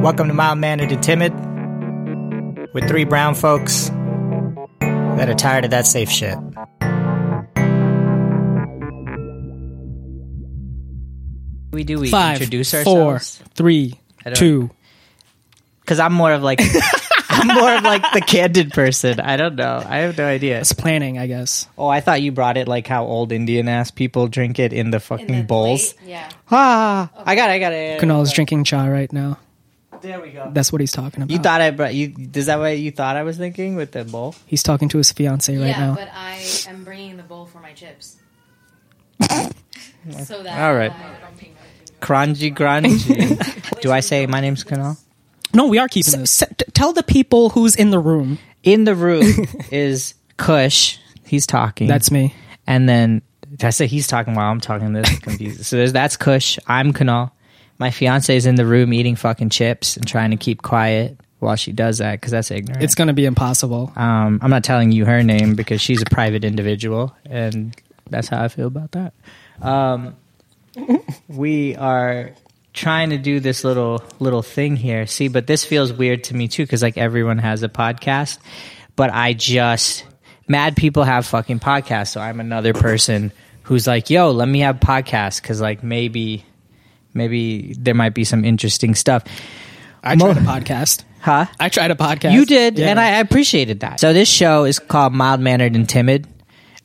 Welcome to Mild Mannered and Timid with three brown folks that are tired of that safe shit. We do we Five, introduce four, ourselves three, because I'm more of like I'm more of like the candid person. I don't know. I have no idea. It's planning, I guess. Oh, I thought you brought it like how old Indian ass people drink it in the fucking In the bowls. plate, Yeah. Ah, I got it. I got it. Kunal is drinking cha right now. There we go. That's what he's talking about. You thought I brought you? Is that what you thought I was thinking with the bowl? he's talking to his fiance right yeah, now. but I am bringing the bowl for my chips. so that All right. I- Crunchy, crunchy. Do I say my name's Kunal? no, we are keeping this. S- t- tell the people who's in the room. In the room is Kush. He's talking. That's me. and then did I say he's talking while I'm talking. This is confused. so there's that's Kush. I'm Kunal. My fiance is in the room eating fucking chips and trying to keep quiet while she does that because that's ignorant. It's gonna be impossible. Um, I'm not telling you her name because she's a private individual, and that's how I feel about that. Um, we are trying to do this little little thing here. See, but this feels weird to me too because like everyone has a podcast, but I just mad people have fucking podcasts, so I'm another person who's like, yo, let me have podcasts because like maybe maybe there might be some interesting stuff. I tried a podcast. Huh? I tried a podcast. You did, Yeah. and I appreciated that. So this show is called Mild Mannered and Timid.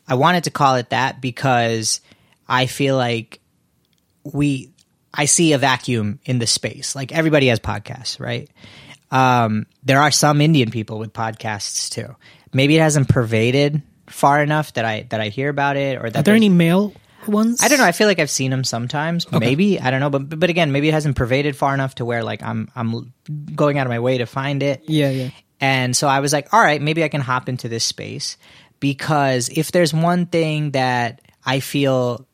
I wanted to call it that because I feel like we I see a vacuum in the space. Like everybody has podcasts, right? Um, there are some Indian people with podcasts too. Maybe it hasn't pervaded far enough that I that I hear about it or that Are there any male ones? I don't know. I feel like I've seen them sometimes. Maybe I don't know, but but again, maybe it hasn't pervaded far enough to where like I'm I'm going out of my way to find it. Yeah, yeah. And so I was like, all right, maybe I can hop into this space because if there's one thing that I feel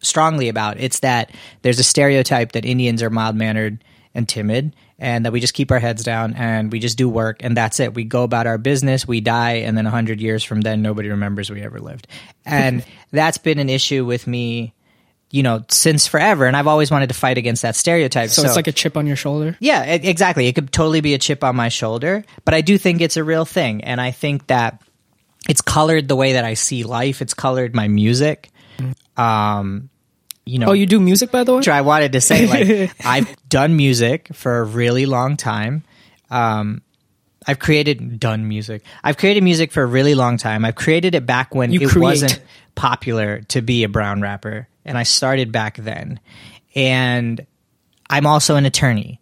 strongly about, it's that there's a stereotype that Indians are mild mannered and timid and that we just keep our heads down and we just do work and that's it. We go about our business, we die, and then 100 years from then, nobody remembers we ever lived. And that's been an issue with me, you know, since forever. And I've always wanted to fight against that stereotype. So, it's like a chip on your shoulder. Yeah, exactly. It could totally be a chip on my shoulder, but I do think it's a real thing. And I think that it's colored the way that I see life. It's colored my music. Um, you know, Oh, you do music, by the way? I wanted to say, like, I've done music for a really long time. Um, I've created, done music. I've created music for a really long time. I've created it back when You it create. wasn't popular to be a brown rapper. And I started back then. And I'm also an attorney.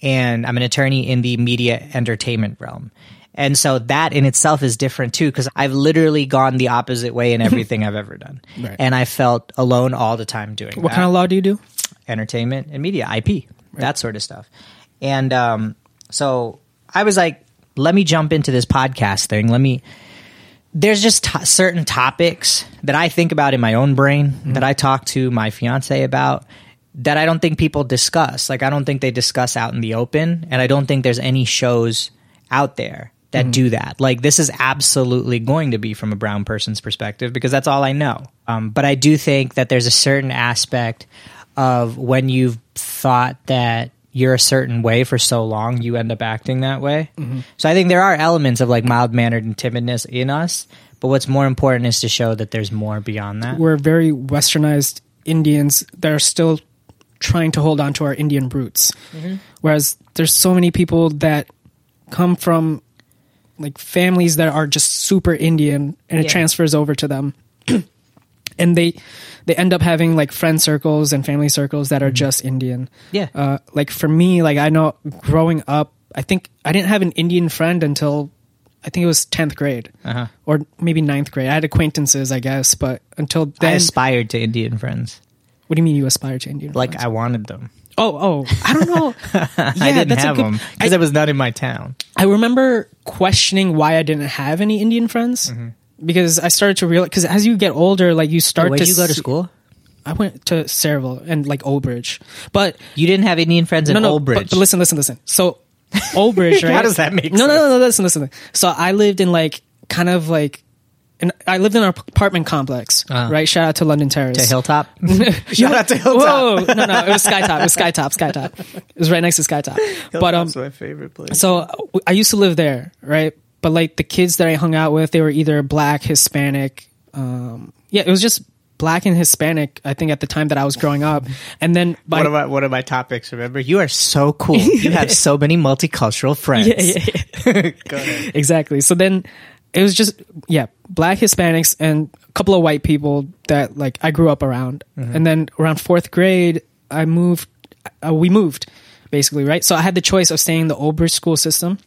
And I'm an attorney in the media entertainment realm. And so that in itself is different too, because I've literally gone the opposite way in everything I've ever done. Right. And I felt alone all the time doing it. What that kind of law do you do? entertainment and media, IP, that sort of stuff. And um, so I was like, let me jump into this podcast thing. Let me. There's just to- certain topics that I think about in my own brain that I talk to my fiance about that I don't think people discuss. Like I don't think they discuss out in the open, and I don't think there's any shows out there that do that. Like this is absolutely going to be from a brown person's perspective because that's all I know. Um, but I do think that there's a certain aspect of when you've thought that you're a certain way for so long, you end up acting that way. So I think there are elements of like mild mannered and timidness in us. But what's more important is to show that there's more beyond that. We're very westernized Indians that are still trying to hold on to our Indian roots. Mm-hmm. Whereas there's so many people that come from like families that are just super Indian and it Yeah. transfers over to them. and they they end up having like friend circles and family circles that are just Indian. Mm-hmm. Yeah. Uh, like for me, like I know growing up, I think I didn't have an Indian friend until I think it was tenth grade Uh-huh. or maybe ninth grade. I had acquaintances, I guess, but until then, I aspired to Indian friends. What do you mean you aspire to Indian? Like friends? I wanted them. oh, oh, I don't know. I didn't that's a have good- them I- because there was not in my town. I remember questioning why I didn't have any Indian friends mm-hmm. because I started to realize because as you get older, like you start Where'd to you go to school? I went to Sayreville and like Old Bridge, but You didn't have Indian friends in no, no. Old Bridge. But, but listen, listen, listen. So Old Bridge, right? How does that make no, sense? No, no, no. Listen, listen. So I lived in like kind of like and I lived in an apartment complex, Uh-huh. right? Shout out to London Terrace. To Hilltop. Shout out to Hilltop. Whoa, no, no, it was Skytop. It was Skytop. Skytop. It was right next to Skytop. But um, my favorite place. so uh, I used to live there, right? But like the kids that I hung out with, they were either black, Hispanic. Um, yeah, it was just black and Hispanic. I think at the time that I was growing up, and then by one of my one of my topics. Remember, you are so cool. You have so many multicultural friends. yeah, yeah, yeah. Go ahead. exactly. So then it was just yeah, black Hispanics and a couple of white people that like I grew up around. And then around fourth grade, I moved. Uh, we moved basically, right? So I had the choice of staying in the Old Bridge school system.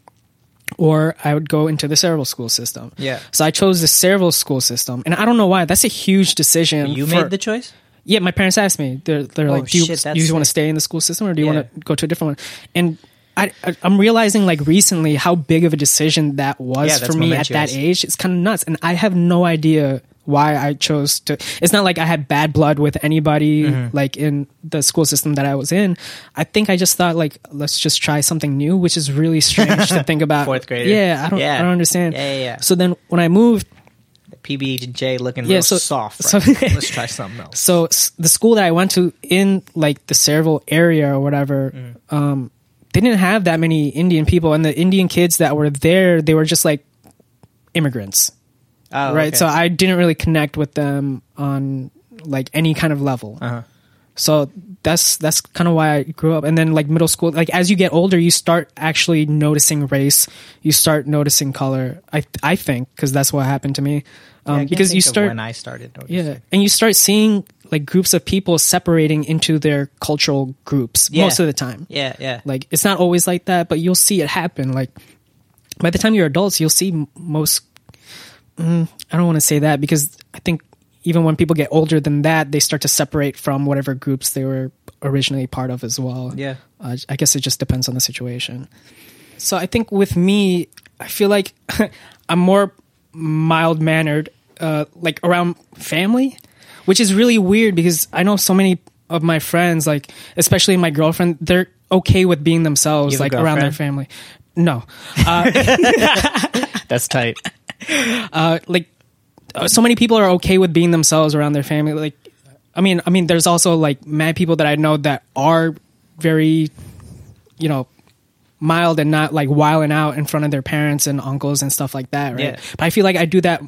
Or I would go into the Sayreville school system. Yeah. So I chose the Sayreville school system, and I don't know why. That's a huge decision. You for- made the choice. yeah, my parents asked me. They're, they're Oh, like, "Do you, shit, do you want to stay in the school system, or do you Yeah. want to go to a different one?" And I, I'm realizing like recently how big of a decision that was Yeah, for me at that age. It's kind of nuts, and I have no idea why I chose to. It's not like I had bad blood with anybody Mm-hmm. like in the school system that I was in. I think I just thought like, let's just try something new, which is really strange to think about. Fourth grader. Yeah, I don't, Yeah. I don't understand. Yeah, yeah, yeah. So then when I moved. PB and J looking Yeah, real so- soft. so- Right now. Let's try something else. so s- the school that I went to in like the Sayreville area or whatever, Mm. um, they didn't have that many Indian people, and the Indian kids that were there, they were just like immigrants, Oh, right? okay. So I didn't really connect with them on like any kind of level. Uh-huh. So that's that's kind of why I grew up. And then like middle school, like as you get older, you start actually noticing race. You start noticing color. I I think because that's what happened to me. Yeah, Um, can't because you start when I started. noticing. yeah, and you start seeing like groups of people separating into their cultural groups Yeah. most of the time. yeah, yeah. Like it's not always like that, but you'll see it happen. Like by the time you're adults, you'll see m- most. Mm, I don't want to say that because I think even when people get older than that, they start to separate from whatever groups they were originally part of as well. Yeah. uh, I guess it just depends on the situation. So I think with me, I feel like I'm more mild mannered, uh, like around family, which is really weird because I know so many of my friends, like especially my girlfriend, they're okay with being themselves, You have a like around their family. No, uh, That's tight. uh, like uh, so many people are okay with being themselves around their family. Like, I mean, I mean, there's also like mad people that I know that are very, you know, mild and not like wilding out in front of their parents and uncles and stuff like that, right? Yeah. But I feel like I do that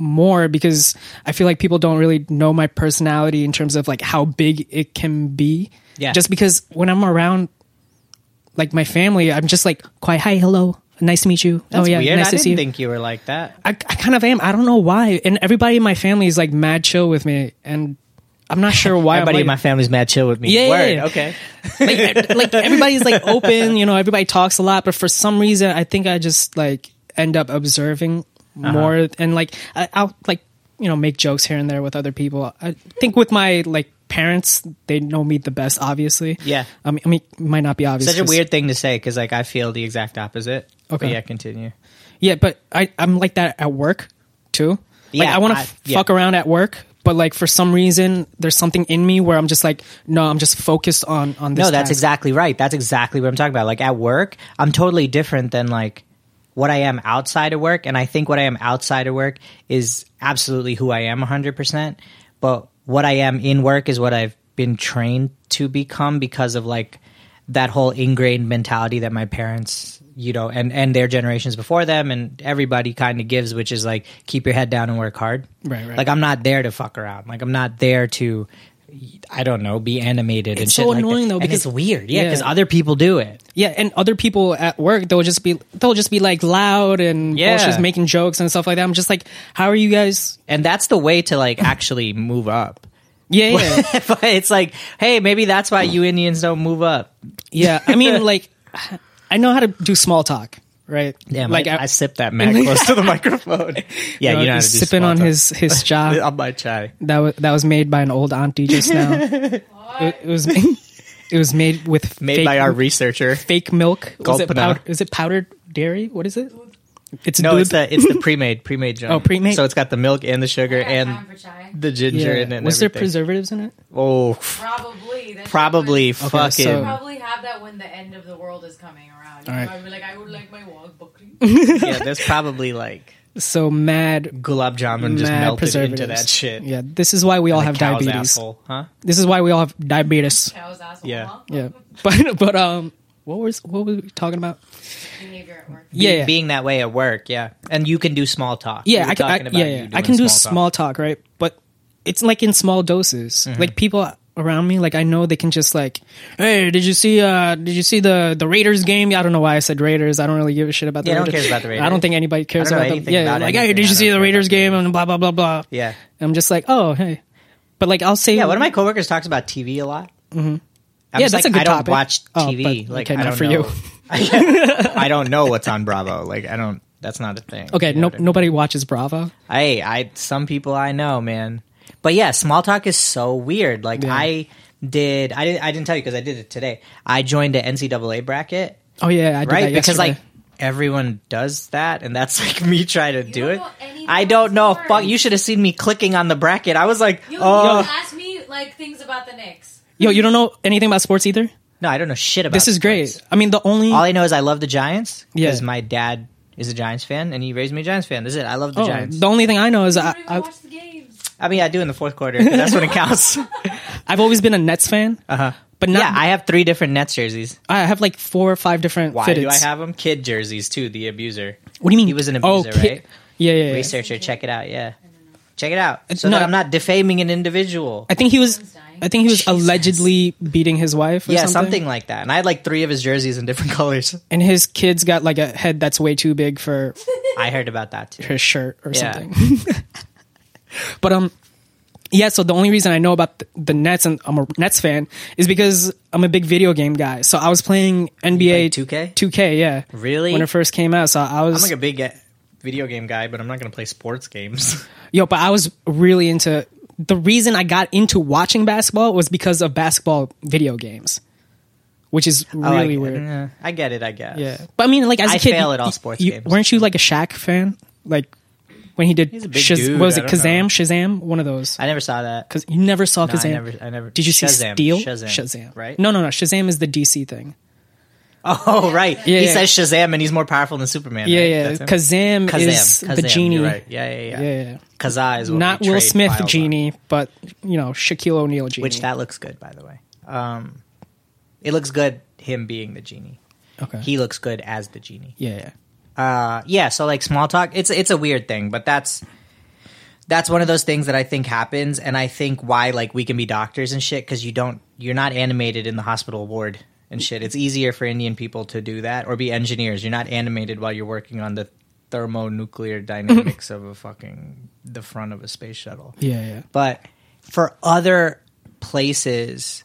more because I feel like people don't really know my personality in terms of like how big it can be. Yeah. Just because when I'm around like my family, I'm just like quiet. Hi, hello, nice to meet you. That's oh yeah, weird. nice I to didn't see you. think you were like that. I, I kind of am. I don't know why. And everybody in my family is like mad chill with me, and I'm not sure why. Everybody in my like, family's mad chill with me. Yeah, yeah, Word. yeah. Okay. like, like everybody's like open. You know, everybody talks a lot, but for some reason, I think I just like end up observing Uh-huh. more, and like I, I'll like you know make jokes here and there with other people. I think with my like parents, they know me the best. Obviously, Yeah. I mean, I mean, it might not be obvious. Such a weird thing to say because like I feel the exact opposite. But Okay. yeah, continue. Yeah, but I, I'm like that at work too. Like Yeah, I want to f- yeah. fuck around at work, but like for some reason there's something in me where I'm just like, no, I'm just focused on on this. No, that's task. exactly right. That's exactly what I'm talking about. Like at work, I'm totally different than like what I am outside of work. And I think what I am outside of work is absolutely who I am 100%. But what I am in work is what I've been trained to become because of like that whole ingrained mentality that my parents, you know, and, and their generations before them and everybody kind of gives, which is like keep your head down and work hard. Right, right. Like I'm not there to fuck around. Like I'm not there to, I don't know, be animated and It's shit so like annoying, though, And because- it's weird. Yeah, Yeah. because other people do it. Yeah, and other people at work they'll just be they'll just be like loud and Yeah. bullshit, making jokes and stuff like that. I'm just like, how are you guys? And that's the way to like actually move up. Yeah, yeah, but it's like, hey, maybe that's why you Indians don't move up. yeah. I mean, like, I know how to do small talk, right? Yeah, like like I, I sipped that man close to the microphone. Yeah, you know, how to do sipping on talk. his his job. on my chai. that was that was made by an old auntie just now. it, it was it was made with Made fake, by our researcher. fake milk. Was it, Gulpana. powder, is it powdered dairy? What is it? It's No, dude. it's the it's the pre-made pre-made jam. Oh, pre-made? So it's got the milk and the sugar I got time and the ginger yeah. in it. And Was there preservatives in it? Oh, Probably. That probably was- fucking. so- Probably have that when the end of the world is coming around. You All know, right. I'd be like, I would like my walk buckling. yeah, there's probably like so mad Gulab jamun just mad melted into that shit. Yeah, this is why we all have cow's diabetes. asshole, huh? This is why we all have diabetes. Cow's asshole. Yeah. huh? Yeah, but but um, what was what were we talking about? Behavior at work. Yeah, yeah. being that way at work, yeah. And you can do small talk. yeah, You were I can, I, talking about yeah, you yeah. doing I can do talk. small talk, right? But it's like in small doses. Mm-hmm. Like people around me, like I know they can just like, hey, did you see? uh Did you see the the Raiders game? I don't know why I said Raiders. I don't really give a shit about the Yeah, Raiders. about the Raiders. I don't think anybody cares about them. Yeah, about like hey, did you see the Raiders game? And blah blah blah blah. Yeah. I'm just like, oh hey, but like I'll say, Yeah, one of my coworkers talks about TV a lot. Mm-hmm. Yeah, that's a good I don't topic. watch Oh, TV. but- like okay, I don't for know. you. I don't know what's on Bravo. Like I don't. That's not a thing. Okay, You know no, I mean? nobody watches Bravo. I, I, some people I know, man. But yeah, small talk is so weird. Like Yeah. I did, I didn't, I didn't tell you because I did it today. I joined an NCAA bracket, Oh yeah, I did right? that Because like everyone does that, and that's like me trying to do don't it. know I don't know. sports. Fuck, you should have seen me clicking on the bracket. I was like, You, oh, you ask me like things about the Knicks. yo, you don't know anything about sports either. no, I don't know shit about. This is sports. great. I mean, the only All I know is I love the Giants Yeah. because my dad is a Giants fan, and he raised me a Giants fan. That's it. I love the oh, Giants. the only thing I know is You I, don't even I watch the games. I mean, I do in the fourth quarter. 'cause That's when it counts. I've always been a Nets fan, Uh huh. but not. Yeah, I have three different Nets jerseys. I have like four or five different Why fitteds. do I have them? Kid jerseys too. The abuser. What do you mean? He was an Oh, abuser, ki- right? Yeah, yeah. yeah. Researcher, check it out. Yeah, check it out. So no, that I'm not defaming an individual. I think he was. I think he was Jesus. allegedly beating his wife. Or yeah, something. something like that. And I had like three of his jerseys in different colors. And his kid's got like a head that's way too big for I heard about that too. his shirt or Yeah. something. but um, yeah. So the only reason I know about the, the Nets and I'm a Nets fan is because I'm a big video game guy. So I was playing NBA 2K? 2K, yeah. Really? When it first came out, so I was I'm like a big video game guy, but I'm not gonna play sports games. Yo, but I was really into the reason I got into watching basketball was because of basketball video games, which is I like really weird. I get it. I guess. Yeah, but I mean, like as a I kid, fail at all sports you- games. Weren't you like a Shaq fan? Like when he did He's a big Shaz- dude, what was I it don't Kazam? know. Shazam? One of those. I never saw that. Because you never saw No, I Kazam. never- I never- Did you see Shazam. Steel? Shazam. Right? No, no, no. Shazam is the DC thing. Oh, right. He yeah. says Shazam, and he's more powerful than Superman. Yeah, right? yeah. That's him? Kazam, Kazam. is the Kazam, genie. You're right. Yeah, yeah, yeah. Yeah, yeah. Kazaa is what Not we Will trade Smith files on. genie, but you know Shaquille O'Neal genie. Which that looks good, by the way. Um, it looks good him being the genie. okay. He looks good as the genie. yeah, yeah. Uh, yeah. So like small talk, it's it's a weird thing, but that's that's one of those things that I think happens, and I think why like we can be doctors and shit because you don't you're not animated in the hospital ward and shit. It's easier for Indian people to do that or be engineers. You're not animated while you're working on the thermonuclear dynamics of a fucking the front of a space shuttle. Yeah, yeah. But for other places,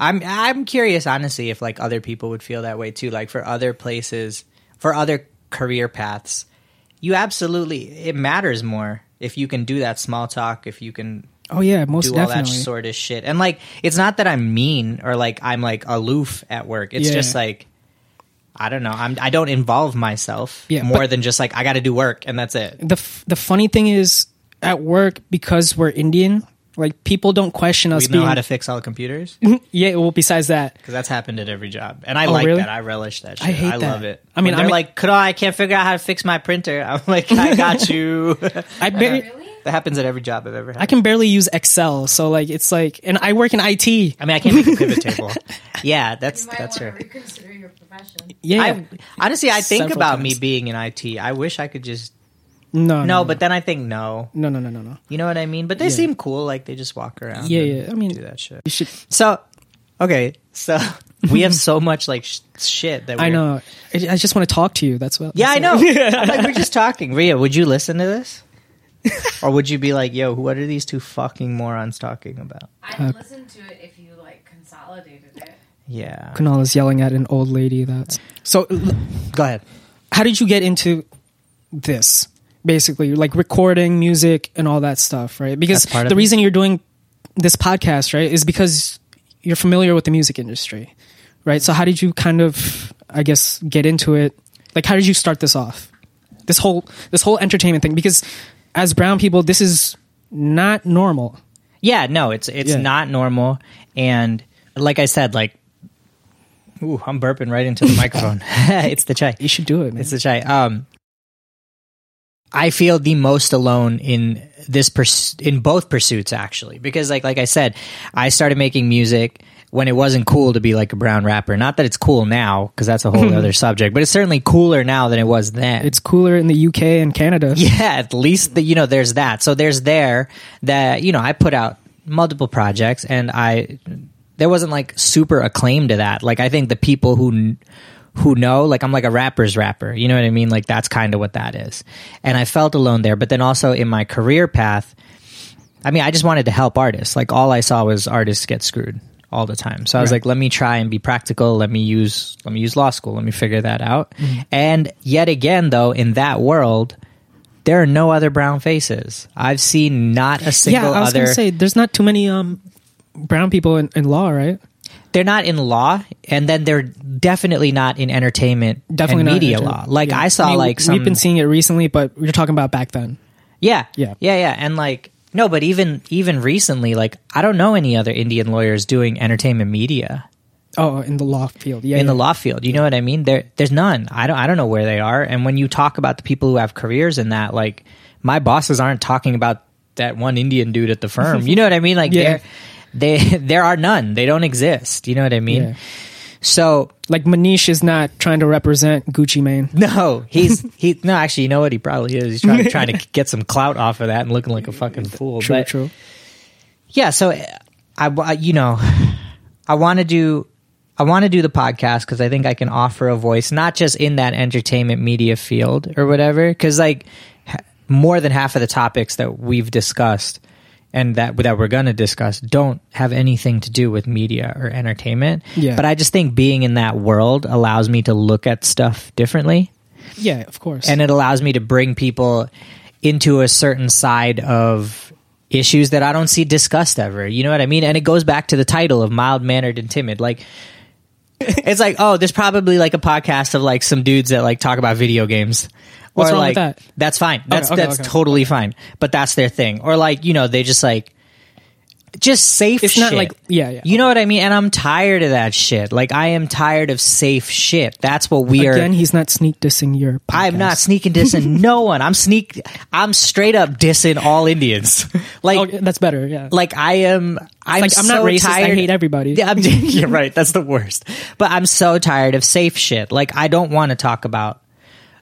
I'm I'm curious honestly if like other people would feel that way too. Like for other places, for other career paths, you absolutely it matters more if you can do that small talk, if you can Oh yeah, most do all that definitely. sort of shit. And like it's not that I'm mean or like I'm like aloof at work. It's Yeah. just like I don't know. I'm I don't involve myself Yeah, more than just like I got to do work and that's it. the f- the funny thing is at work because we're Indian, like people don't question us We know being how to fix all the computers. yeah. Well, besides that, Because that's happened at every job, and I Oh, like really? that. I relish that. Shit. I hate I that. love it. I mean, When they're I'm- like, "Could I can't figure out how to fix my printer." I'm like, "I got you." I barely, Really? that happens at every job I've ever had. I can barely use Excel. So like it's like, and I work in IT. I mean, I can't make a pivot table. Yeah, that's You might that's true. reconsider your profession. Yeah, I, honestly, I think Several about me being in IT. I wish I could just no, no, but then I think no. no, no, no, no, no. You know what I mean? But they Yeah. seem cool. Like they just walk around. Yeah, and yeah. I mean, do that shit. You should. So, okay, so we have so much like sh- shit that I we're- know. I, I just want to talk to you. That's what. Yeah, I know. I'm like we're just talking. Ria, would you listen to this? or would you be like, "Yo, what are these two fucking morons talking about?" I uh, would listen to it if you like consolidated it. Yeah. Kunal is yelling at an old lady. That's so. l- Go ahead. How did you get into this? Basically, like recording music and all that stuff, right? Because the reason you're doing this podcast, right, is because you're familiar with the music industry, right? So how did you kind of, I guess, get into it? Like, how did you start this off? This whole this whole entertainment thing, because as brown people, this is not normal. Yeah, no, it's it's Yeah. not normal, and like I said, like, ooh, I'm burping right into the microphone. it's the chai. You should do it, man. It's the chai. Um, I feel the most alone in this purs- in both pursuits actually because like like I said, I started making music when it wasn't cool to be like a brown rapper. Not that it's cool now because that's a whole other subject, but it's certainly cooler now than it was then. It's cooler in the UK and Canada. Yeah, at least the, you know there's that. So there's there that you know I put out multiple projects and I there wasn't like super acclaim to that. Like I think the people who who know like I'm like a rapper's rapper. You know what I mean? Like that's kind of what that is. And I felt alone there, but then also in my career path I mean, I just wanted to help artists. Like all I saw was artists get screwed all the time. So I was Right. like, let me try and be practical. Let me use let me use law school. Let me figure that out. Mm-hmm. And yet again, though, in that world, there are no other brown faces. I've seen not a single yeah, I was other. gonna say there's not too many um brown people in, in law, right? they're not in law, and then they're definitely not in entertainment Definitely media law. Like yeah. I saw, mean, like some we've been seeing it recently, but you're talking about back then. Yeah. Yeah. Yeah, yeah. And like no, but even even recently, like I don't know any other Indian lawyers doing entertainment media Oh, in the law field, yeah, in the law field. You know what I mean? There there's none. I don't I don't know where they are. And when you talk about the people who have careers in that, like my bosses aren't talking about that one Indian dude at the firm. You know what I mean? Like Yeah. there they there are none. They don't exist. You know what I mean? So Like Manish is not trying to represent Gucci Mane. no, he's he no actually you know what he probably is. He's trying trying to get some clout off of that and looking like a fucking fool. True, but, true. yeah so I, I you know i want to do i want to do the podcast because i think i can offer a voice not just in that entertainment media field or whatever because like more than half of the topics that we've discussed and that that we're going to discuss don't have anything to do with media or entertainment Yeah. but i just think being in that world allows me to look at stuff differently Yeah, of course. and it allows me to bring people into a certain side of issues that I don't see discussed ever. You know what I mean? And it goes back to the title of mild mannered and timid. Like it's like, oh, there's probably like a podcast of like some dudes that like talk about video games. What's or wrong like with that? that's fine. Oh, that's okay, that's okay. totally fine. But that's their thing. Or like, you know, they just like just safe It's not shit. like- yeah, yeah. You know what I mean? And I'm tired of that shit. Like I am tired of safe shit. That's what we are Again, he's not sneak dissing your. Podcast. I'm not sneaking dissing no one. I'm sneak. I'm straight up dissing all Indians. Like, Oh, that's better. Yeah. like I am. I'm, like, I'm so not racist, I hate everybody. Yeah, I'm, you're right. That's the worst. But I'm so tired of safe shit. Like I don't want to talk about.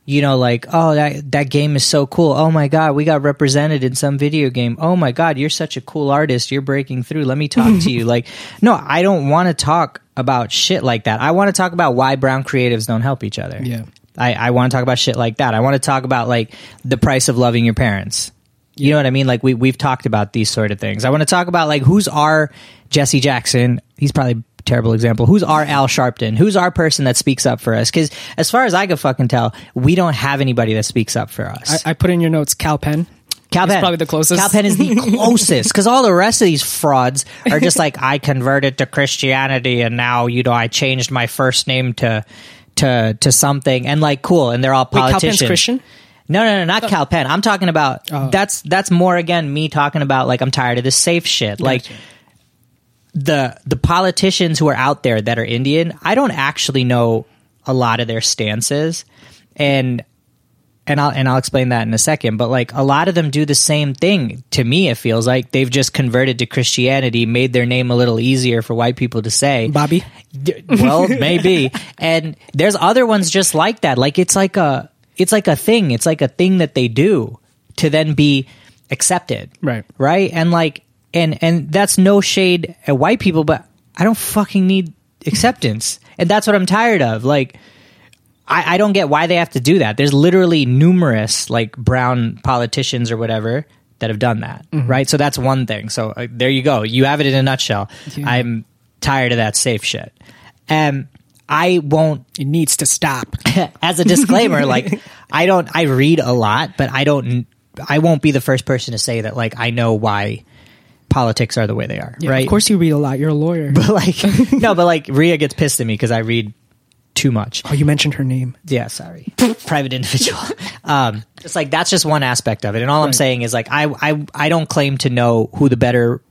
You know, like oh that that game is so cool. Oh my god, we got represented in some video game. Oh my god, you're such a cool artist. You're breaking through. Let me talk to you. Like, no, I don't want to talk about shit like that. I want to talk about why brown creatives don't help each other. Yeah. I, I want to talk about shit like that. I want to talk about like the price of loving your parents. You know what I mean? Like we we've talked about these sort of things. I want to talk about like who's our Jesse Jackson. He's probably terrible example. Who's our Al Sharpton? Who's our person that speaks up for us? Because as far as I can fucking tell, we don't have anybody that speaks up for us. I, I put in your notes Kal Penn. Kal He's Penn. probably the closest. Kal Penn is the closest because all the rest of these frauds are just like I converted to Christianity and now you know I changed my first name to to to something and like cool and they're all Wait, Kal politicians. Penn's Christian? No, no, no, not oh. Kal Penn. I'm talking about Oh. that's that's more again me talking about like I'm tired of this safe shit. Like Gotcha. The the politicians who are out there that are Indian, I don't actually know a lot of their stances, and and I'll and I'll explain that in a second. But like a lot of them do the same thing. To me, it feels like they've just converted to Christianity, made their name a little easier for white people to say. Bobby. Well, maybe. And there's other ones just like that. Like it's like a it's like a thing. It's like a thing that they do to then be accepted. Right. Right? And like and and that's no shade at white people, but I don't fucking need acceptance. And that's what I'm tired of. Like I, I don't get why they have to do that. There's literally numerous like brown politicians or whatever that have done that, right? So that's one thing. So uh, there you go. You have it in a nutshell. Yeah. I'm tired of that safe shit. Um, I won't. It needs to stop. As a disclaimer, like I don't. I read a lot, but I don't. I won't be the first person to say that. Like I know why politics are the way they are, Yeah, right? Of course, you read a lot. You're a lawyer. But like no, but like Ria gets pissed at me because I read too much. oh, you mentioned her name. Yeah, sorry. Private individual. Um, it's like that's just one aspect of it, and all I'm saying is like I, I I don't claim to know who the better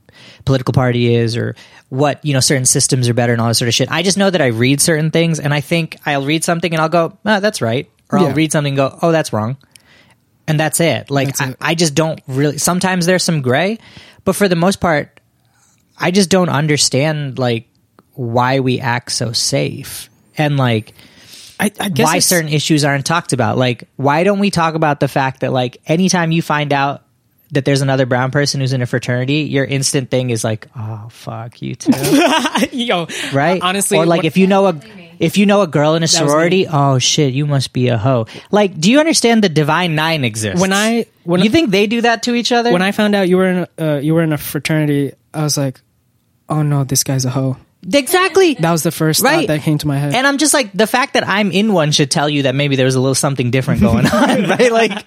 political party is or what you know certain systems are better and all that sort of shit. I just know that I read certain things, and I think I'll read something and I'll go, oh, that's right, or I'll read something and go, oh, that's wrong. and that's it. Like That's I. I just don't really. Sometimes there's some gray, but for the most part, I just don't understand like why we act so safe and like I, I guess why certain issues aren't talked about. Like why don't we talk about the fact that like anytime you find out that there's another brown person who's in a fraternity, your instant thing is like, oh fuck you too, yo, right? Honestly, or like what- if you know a. if you know a girl in a sorority, oh shit, you must be a hoe. Like, do you understand the divine nine exists? When I- when you I- think they do that to each other? when I found out you were in a, uh, you were in a fraternity, I was like, oh no, this guy's a hoe. exactly. That was the first Right. thought that came to my head. And I'm just like the fact that I'm in one should tell you that maybe there was a little something different going on, right? Like,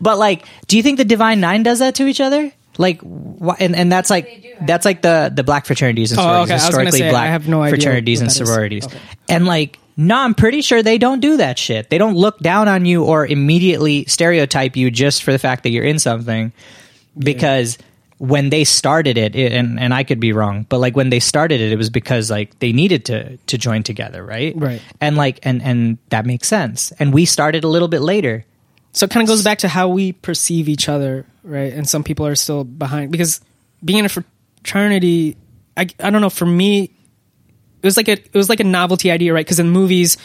but like, do you think the Divine Nine does that to each other? Like, wh- and and that's like that's like the the black fraternities and Oh, sororities, okay. I was gonna historically say, I black have no idea fraternities what and that is. sororities, Okay. and like. No, I'm pretty sure they don't do that shit. They don't look down on you or immediately stereotype you just for the fact that you're in something. Because when they started it, it and, and I could be wrong, but like when they started it, it was because like they needed to to join together, right? Right. and like and and that makes sense and we started a little bit later so it kind of goes back to how we perceive each other, right? And some people are still behind because being in a fraternity, I, I don't know. For me, it was like a it was like a novelty idea, right? Because in movies,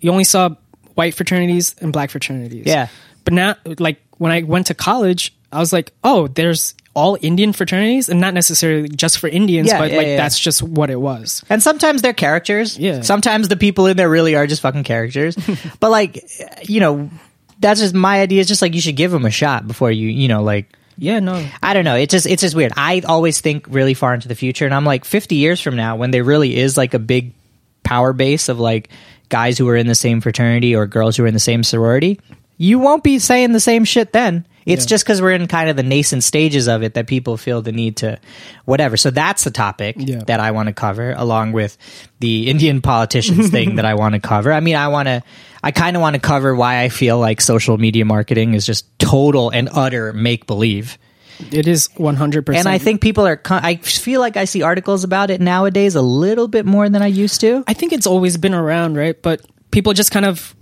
you only saw white fraternities and black fraternities. Yeah. But now, like when I went to college, I was like, oh, there's all Indian fraternities, and not necessarily just for Indians, Yeah, but yeah, like yeah. that's just what it was. and sometimes they're characters Yeah. sometimes the people in there really are just fucking characters but like you know that's just my idea it's just like you should give them a shot before you you know like Yeah, no, I don't know. It's just it's just weird. I always think really far into the future, and I'm like 50 years from now, when there really is like a big power base of like guys who are in the same fraternity or girls who are in the same sorority, you won't be saying the same shit then. It's Yeah. just because we're in kind of the nascent stages of it that people feel the need to whatever. So that's the topic Yeah. that I want to cover, along with the Indian politicians thing that I want to cover. I mean, I want to, I kind of want to cover why I feel like social media marketing is just total and utter make believe. it is one hundred percent. And I think people are. I feel like I see articles about it nowadays a little bit more than I used to. I think it's always been around, right? But people just kind of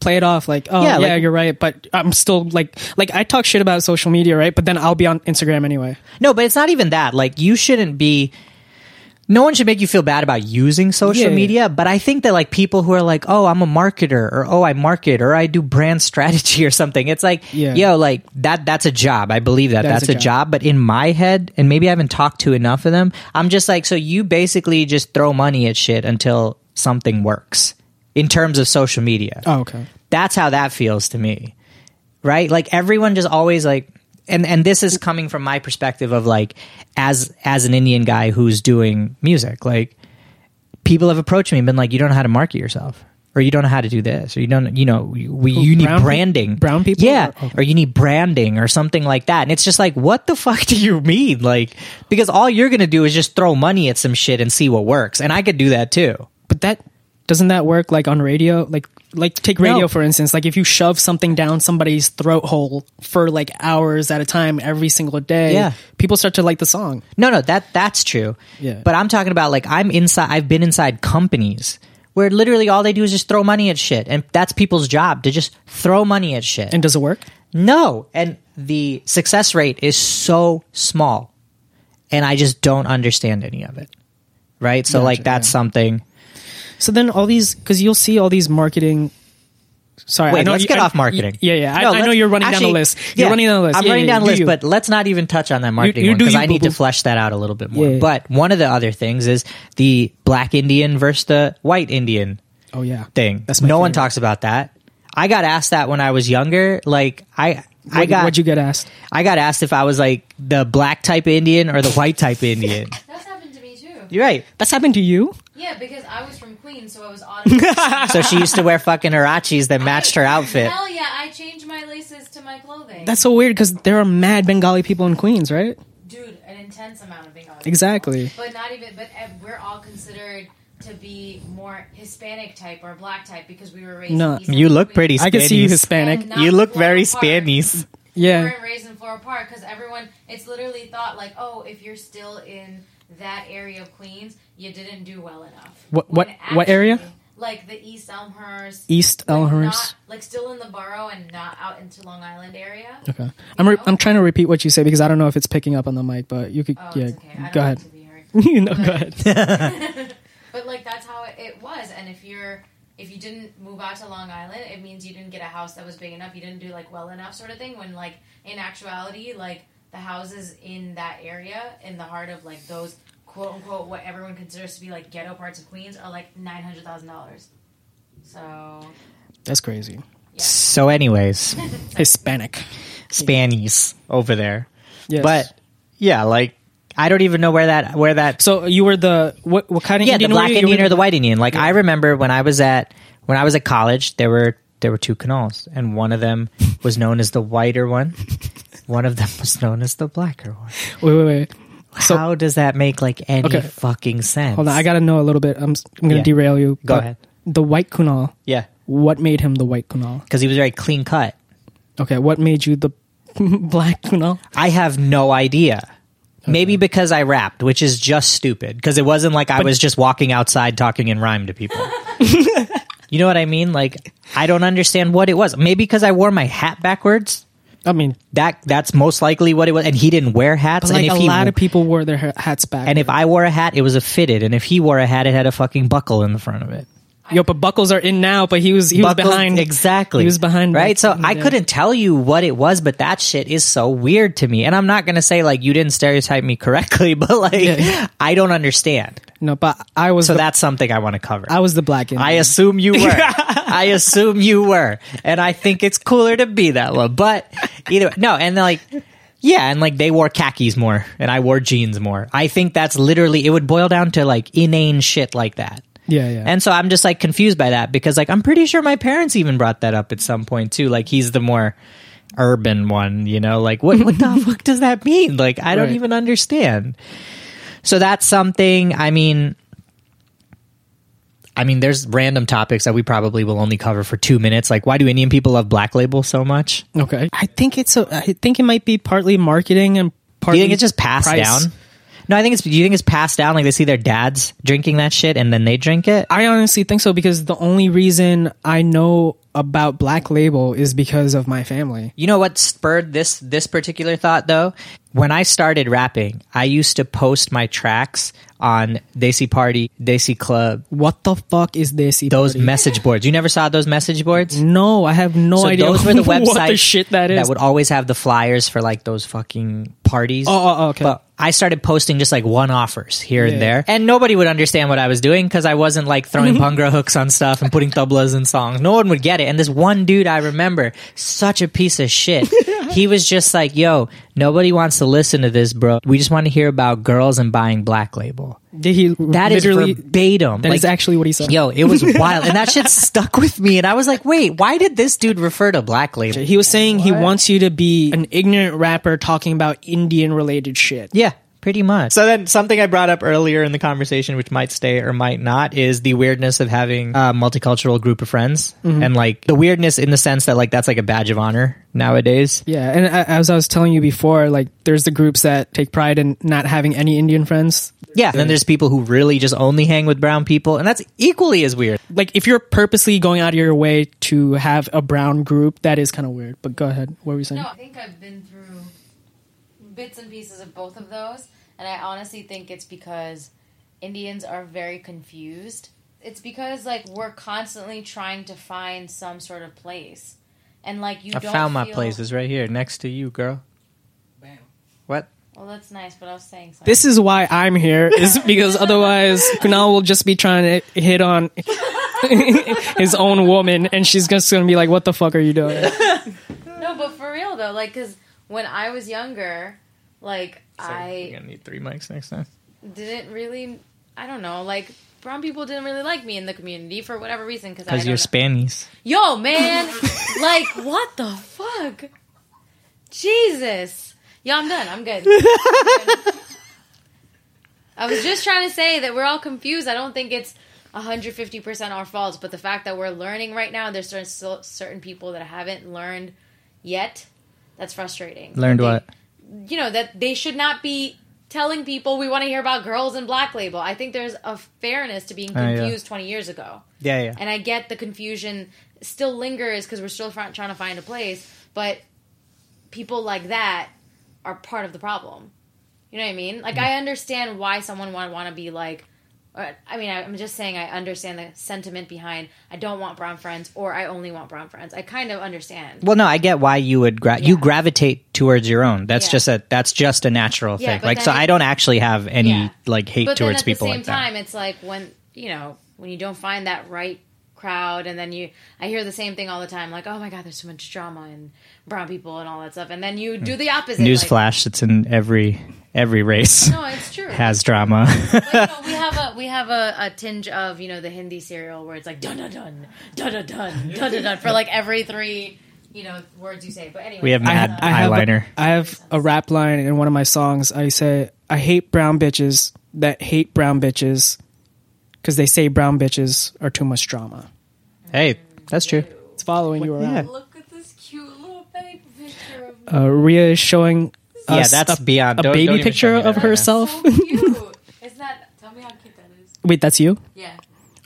play it off like, oh Yeah, yeah, like- you're right. But I'm still like, like I talk shit about social media, right? But then I'll be on Instagram anyway. No, but it's not even that. Like you shouldn't be. No one should make you feel bad about using social Yeah, yeah. media, but I think that like people who are like, "Oh, I'm a marketer," or "Oh, I market," or "I do brand strategy," or something. It's like, Yeah. yo, like that. That's a job. I believe that. That that's a a job. But in my head, and maybe I haven't talked to enough of them. I'm just like, so you basically just throw money at shit until something works in terms of social media. Oh, okay. That's how that feels to me. Right? Like everyone just always like and and this is coming from my perspective of like as as an Indian guy who's doing music, like people have approached me and been like you don't know how to market yourself or you don't know how to do this or you don't you know we you need brown pe- branding brown people? yeah Or- okay. or you need branding or something like that and it's just like what the fuck do you mean like because all you're gonna do is just throw money at some shit and see what works and i could do that too But that doesn't that work like on radio? Like, like take radio No. for instance. Like if you shove something down somebody's throat hole for like hours at a time every single day, Yeah. people start to like the song. No, no, that that's true. Yeah. But I'm talking about like I'm inside. I've been inside companies where literally all they do is just throw money at shit, and that's people's job to just throw money at shit. And does it work? no, and the success rate is so small, and I just don't understand any of it. Right. So Gotcha, like that's yeah. something. So then all these, because you'll see all these marketing. Sorry, Wait, I know let's you- get I- off marketing. Yeah, yeah. I, No, I know you're running down the list. You're yeah, running down the list. I'm Yeah, running yeah, down the list, you. but let's not even touch on that marketing you one do because you, I need to boo-boo. flesh that out a little bit more. Yeah. But one of the other things is the black Indian versus the white Indian oh yeah, thing. That's my no one talks about that. I got asked that when I was younger. Like I, I got, what'd you get asked? I got asked if I was like the black type Indian or the white type Indian. That's happened to me too. You're right. That's happened to you. Yeah, because I was from Queens, so I was automatically. So she used to wear fucking Huaraches that matched her outfit. Hell yeah, I changed my laces to my clothing. That's so weird because there are mad Bengali people in Queens, right? dude, an intense amount of Bengali. Exactly. But not even. But uh, we're all considered to be more Hispanic type or black type because we were raised. No, in You look Queens. pretty I can see you Spanish. Hispanic. You look very Park. Spanish. We Yeah. weren't raised in Floral Park because everyone, it's literally thought like, oh, if you're still in that area of Queens, you didn't do well enough. What- When what- what area? like the East Elmhurst, East like, Elmhurst. not- like still in the borough and not out into Long Island area. Okay. I'm re- I'm trying to repeat what you say because I don't know if it's picking up on the mic, but you could Oh, yeah. it's okay. I don't Go ahead. to be heard. you know, go ahead. But like that's how it, it was. And if you're if you didn't move out to Long Island, it means you didn't get a house that was big enough. You didn't do like well enough sort of thing. When like in actuality, like the houses in that area, in the heart of like those quote unquote what everyone considers to be like ghetto parts of Queens, are like nine hundred thousand dollars. So That's crazy. So, anyways, Hispanic. Spanies over there. Yes. But yeah, like I don't even know where that where that so you were the what? What kind of yeah Indian the black you? You Indian were or the white Indian. Like I remember when I was at when I was at college, there were there were two Kunals, and one of them was known as the whiter one. One of them was known as the blacker one. Wait, wait, wait. So- How does that make like any Okay. fucking sense? Hold on, I gotta know a little bit. I'm I'm gonna Yeah. derail you. Go ahead. The white kunal. yeah, What made him the white kunal? because he was very clean cut. Okay, what made you the black kunal? I have no idea. Maybe because I rapped, which is just stupid. Because it wasn't like I was just walking outside talking in rhyme to people. you know what I mean? Like I don't understand what it was. Maybe because I wore my hat backwards. I mean, That that's most likely what it was. And he didn't wear hats. like and a he, lot of people wore their hats back. and if I wore a hat, it was a fitted. And if he wore a hat, it had a fucking buckle in the front of it. Yo, but buckles are in now. But he was he was Buckles- behind exactly. He was behind right. So I couldn't tell you what it was, but that shit is so weird to me. And I'm not gonna say like you didn't stereotype me correctly, but like Yeah. I don't understand. No, but I was So the, that's something I want to cover. I was the black Indian. I assume you were. I assume you were, and I think it's cooler to be that low. But either no, and like yeah, and like they wore khakis more, and I wore jeans more. I think that's literally it would boil down to like inane shit like that. Yeah, yeah. And so I'm just like confused by that because like I'm pretty sure my parents even brought that up at some point too. Like he's the more urban one, you know? Like what what the fuck does that mean? Like I don't Right. even understand. So that's something I mean I mean there's random topics that we probably will only cover for 2 minutes. Like why do Indian people love Black Label so much? okay. I think it's a. I think it might be partly marketing and Do partly. you think it's just passed price. down? No, I think it's do you think it's passed down like they see their dads drinking that shit and then they drink it? I honestly think so because the only reason I know about Black Label is because of my family. You know what spurred this this particular thought though? When I started rapping, I used to post my tracks on Desi Party, Desi Club, What the fuck is this? those message boards. You never saw those message boards? No, I have no so idea. those were the websites the shit that is. that would always have the flyers for like those fucking parties. Oh, oh, oh, okay. But I started posting just like one offers here Yeah. and there, and nobody would understand what I was doing because I wasn't like throwing bhangra hooks on stuff and putting tablas in songs. No one would get it. And this one dude I remember, such a piece of shit. he was just like, "Yo, nobody wants to listen to this, bro. We just want to hear about girls and buying Black Label." Did he That is literally? verbatim. That is Like, actually what he said. Yo, it was wild, and that shit stuck with me. And I was like, "Wait, why did this dude refer to Black Label?" He was saying he wants you to be an ignorant rapper talking about Indian related shit. Yeah, pretty much. So then something I brought up earlier in the conversation, which might stay or might not, is the weirdness of having a multicultural group of friends. Mm-hmm. And like the weirdness in the sense that like that's like a badge of honor nowadays. Yeah, and uh, as I was telling you before, like there's the groups that take pride in not having any Indian friends. Yeah. And then there's people who really just only hang with brown people. And that's equally as weird. Like if you're purposely going out of your way to have a brown group, that is kind of weird. But go ahead. What were you saying? No, I think I've been through bits and pieces of both of those, and I honestly think it's because Indians are very confused. It's because like we're constantly trying to find some sort of place, and like you I don't found my feel- places right here next to you, girl. Bam. What? Well, that's nice, but I was saying something. This is why I'm here, is because otherwise Kunal will just be trying to hit on his own woman, and she's just gonna be like, "What the fuck are you doing?" no, but for real though, like because when I was younger, like You're I gonna need three mics next time. didn't really, I don't know, like brown people didn't really like me in the community for whatever reason because Because you're. Spanish. Yo, man, like what the fuck? Jesus. Yeah, I'm done. I'm good. I was just trying to say that we're all confused. I don't think it's 150% our fault, but the fact that we're learning right now, there's certain, certain people that haven't learned yet. That's frustrating. Learned what? You know, that they should not be telling people we want to hear about girls in Black Label. I think there's a fairness to being Oh, yeah. confused 20 years ago. Yeah, yeah. And I get the confusion still lingers because we're still trying to find a place, but people like that are part of the problem. You know what I mean? Like, I mm. understand why someone would want to be like, or, I mean, I- I'm just saying I understand the sentiment behind I don't want brown friends or I only want brown friends. I kind of understand. Well, no, I get why you would gra- you gravitate towards your own. That's Yeah. just a that's just a natural Yeah, thing. Like, so it- I don't actually have any Yeah. like hate but towards at the same like time, that. it's like when you know when you don't find that right crowd, and then you I hear the same thing all the time, like oh my god, there's so much drama and brown people and all that stuff, and then you do hmm. the opposite. like- Newsflash: It's in every every race no, it's true. has drama. But, you know, we have a we have a, a tinge of you know the Hindi serial where it's like dun dun dun dun dun dun dun dun dun for like every three you know words you say. But anyway, We have I, mad ha- I have eyeliner. A, I have a rap line in one of my songs. I say, "I hate brown bitches that hate brown bitches because they say brown bitches are too much drama." hey, that's true. It's following you around. Yeah. look at this cute little baby picture of Uh, Ria is showing Yeah, us that's a, beyond- a don't- baby don't even picture show me of that right now. herself. so cute. Isn't that? Tell me how cute that is. Wait, that's you? Yeah.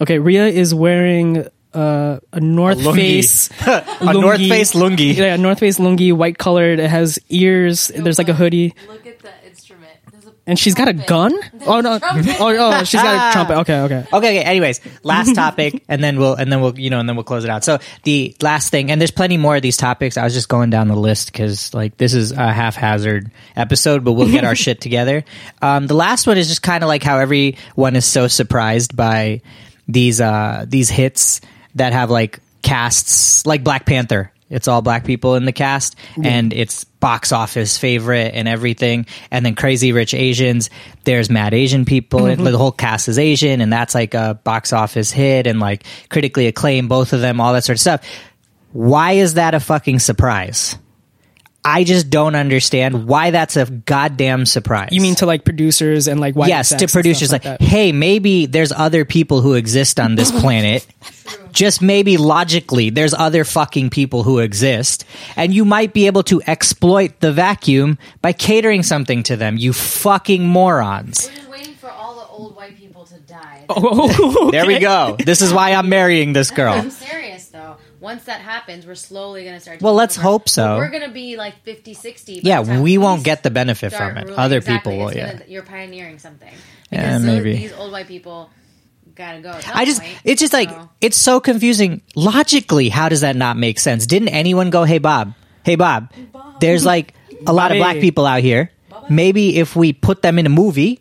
Okay, Ria is wearing uh, a North lungi. Face, a North. Face lungi. yeah, a North Face lungi, white colored. It has ears. There's like a hoodie, Look at the instrument. There's a and she's got a gun. Oh no! trumpet. Oh, oh, she's got Ah. a trumpet. Okay, okay. Okay, okay. Anyways, last topic, and then we'll and then we'll you know and then we'll close it out. So the last thing, and there's plenty more of these topics. I was just going down the list because like this is a haphazard episode, but we'll get our shit together. Um, the last one is just kind of like how everyone is so surprised by these uh these hits that have like casts like Black Panther. It's all black people in the cast, and it's box office favorite and everything. And then Crazy Rich Asians, there's mad Asian people. and The whole cast is Asian, and that's like a box office hit and like critically acclaimed, both of them, all that sort of stuff. Why is that a fucking surprise? I just don't understand why that's a goddamn surprise. You mean to like producers and like white yes, to producers stuff like, hey, maybe there's other people who exist on this planet. Just maybe logically, there's other fucking people who exist, and you might be able to exploit the vacuum by catering something to them. You fucking morons. We're just waiting for all the old white people to die. Oh, There we go. This is why I'm marrying this girl. I'm serious though. Once that happens, we're slowly going to start. Well, let's over. hope so. But We're going to be like 50, 60. by the Yeah, time we won't get the benefit from it. ruling. Other Exactly. people will. Yeah. gonna- you're pioneering something. Yeah, maybe. These old white people gotta go. I just, point. it's just like, So- it's so confusing. Logically, how does that not make sense? Didn't anyone go, hey, Bob, hey, Bob, there's like a lot of black people out here. Maybe if we put them in a movie,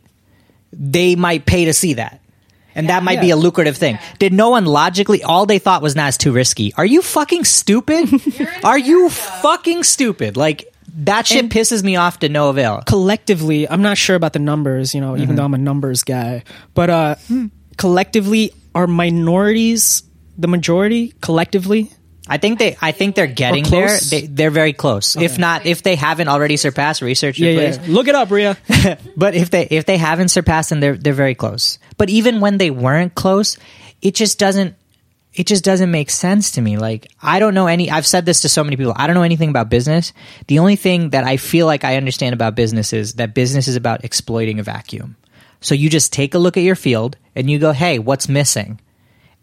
they might pay to see that. And that might be a lucrative thing. Yeah. Did no one logically, all they thought was, nah, it's too risky. Are you fucking stupid? Are you fucking stupid? Like, that shit pisses me off to no avail. collectively, I'm not sure about the numbers, you know, Mm-hmm. even though I'm a numbers guy, but uh, collectively, are minorities the majority collectively? I think they. I think they're getting there. They, they're very close. If not, if they haven't already surpassed, research Yeah, it, yeah. Look it up, Ria. But if they if they haven't surpassed, then they're they're very close. But even when they weren't close, it just doesn't. It just doesn't make sense to me. Like I don't know any. I've said this to so many people. I don't know anything about business. The only thing that I feel like I understand about business is that business is about exploiting a vacuum. So you just take a look at your field and you go, "Hey, what's missing?"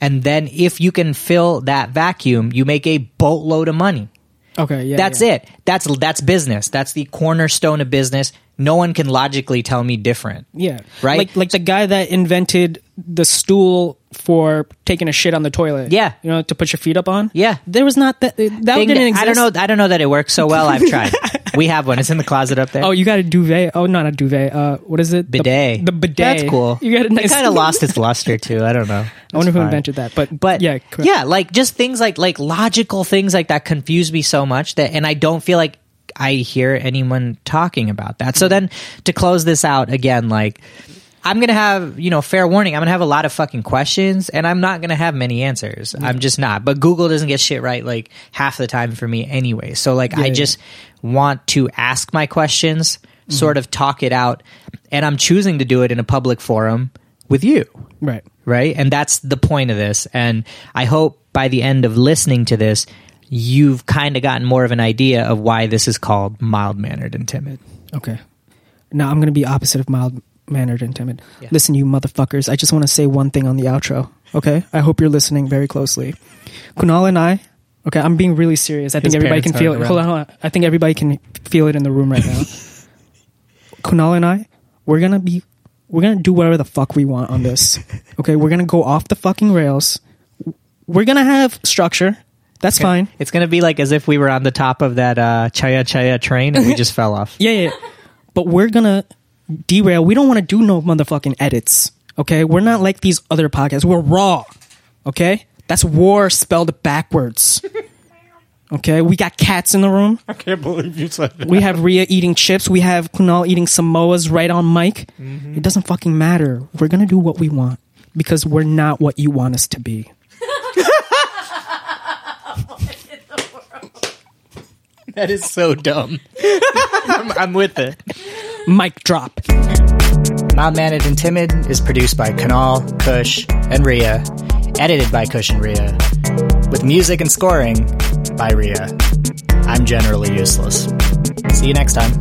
And then if you can fill that vacuum, you make a boatload of money. Okay, yeah. That's yeah. it. That's that's business. That's the cornerstone of business. No one can logically tell me different. Yeah, Right? Like like the guy that invented the stool for taking a shit on the toilet. Yeah. you know, to put your feet up on. Yeah. there was not that. That Thing- didn't exist. I don't know. I don't know that it works so well. I've tried. we have one. It's in the closet up there. Oh, you got a duvet. Oh, not a duvet. Uh, what is it? The- bidet. The, bidet. That's cool. You got a nice. It kind of lost its luster too. I don't know. I wonder It's who invented that, but But yeah, yeah, correct. yeah, like just things like like logical things like that confuse me so much that, and I don't feel like I hear anyone talking about that. So then to close this out again, like I'm gonna have you know fair warning. I'm gonna have a lot of fucking questions, and I'm not gonna have many answers. I'm just not. But Google doesn't get shit right like half the time for me anyway. So like I yeah. just want to ask my questions, mm-hmm. sort of talk it out, and I'm choosing to do it in a public forum with you right. right? And that's the point of this. And I hope by the end of listening to this, you've kind of gotten more of an idea of why this is called mild mannered and timid. Okay. Now I'm gonna be opposite of mild mannered and timid. Yeah. Listen, you motherfuckers. I just want to say one thing on the outro. Okay, I hope you're listening very closely. Kunal and I. Okay, I'm being really serious. I think everybody can feel it. aren't Hold on, hold on. I think everybody can feel it in the room right now. Kunal and I, we're gonna be, we're gonna do whatever the fuck we want on this. Okay, we're gonna go off the fucking rails. We're gonna have structure. That's fine. It's gonna be like as if we were on the top of that uh, Chaiyya Chaiyya train and we just fell off. Yeah, yeah. But we're gonna derail. We don't want to do no motherfucking edits. Okay, we're not like these other podcasts. We're raw. Okay, that's war spelled backwards. Okay, we got cats in the room. I can't believe you said that. We have Ria eating chips. We have Kunal eating Samoas right on mic. Mm-hmm. It doesn't fucking matter. We're gonna do what we want because we're not what you want us to be. That is so dumb. I'm, I'm with it. Mic drop. Mild Mannered and Timid is produced by Kunal, Kush, and Ria. Edited by Kush and Ria. With music and scoring by Ria. I'm generally useless. See you next time.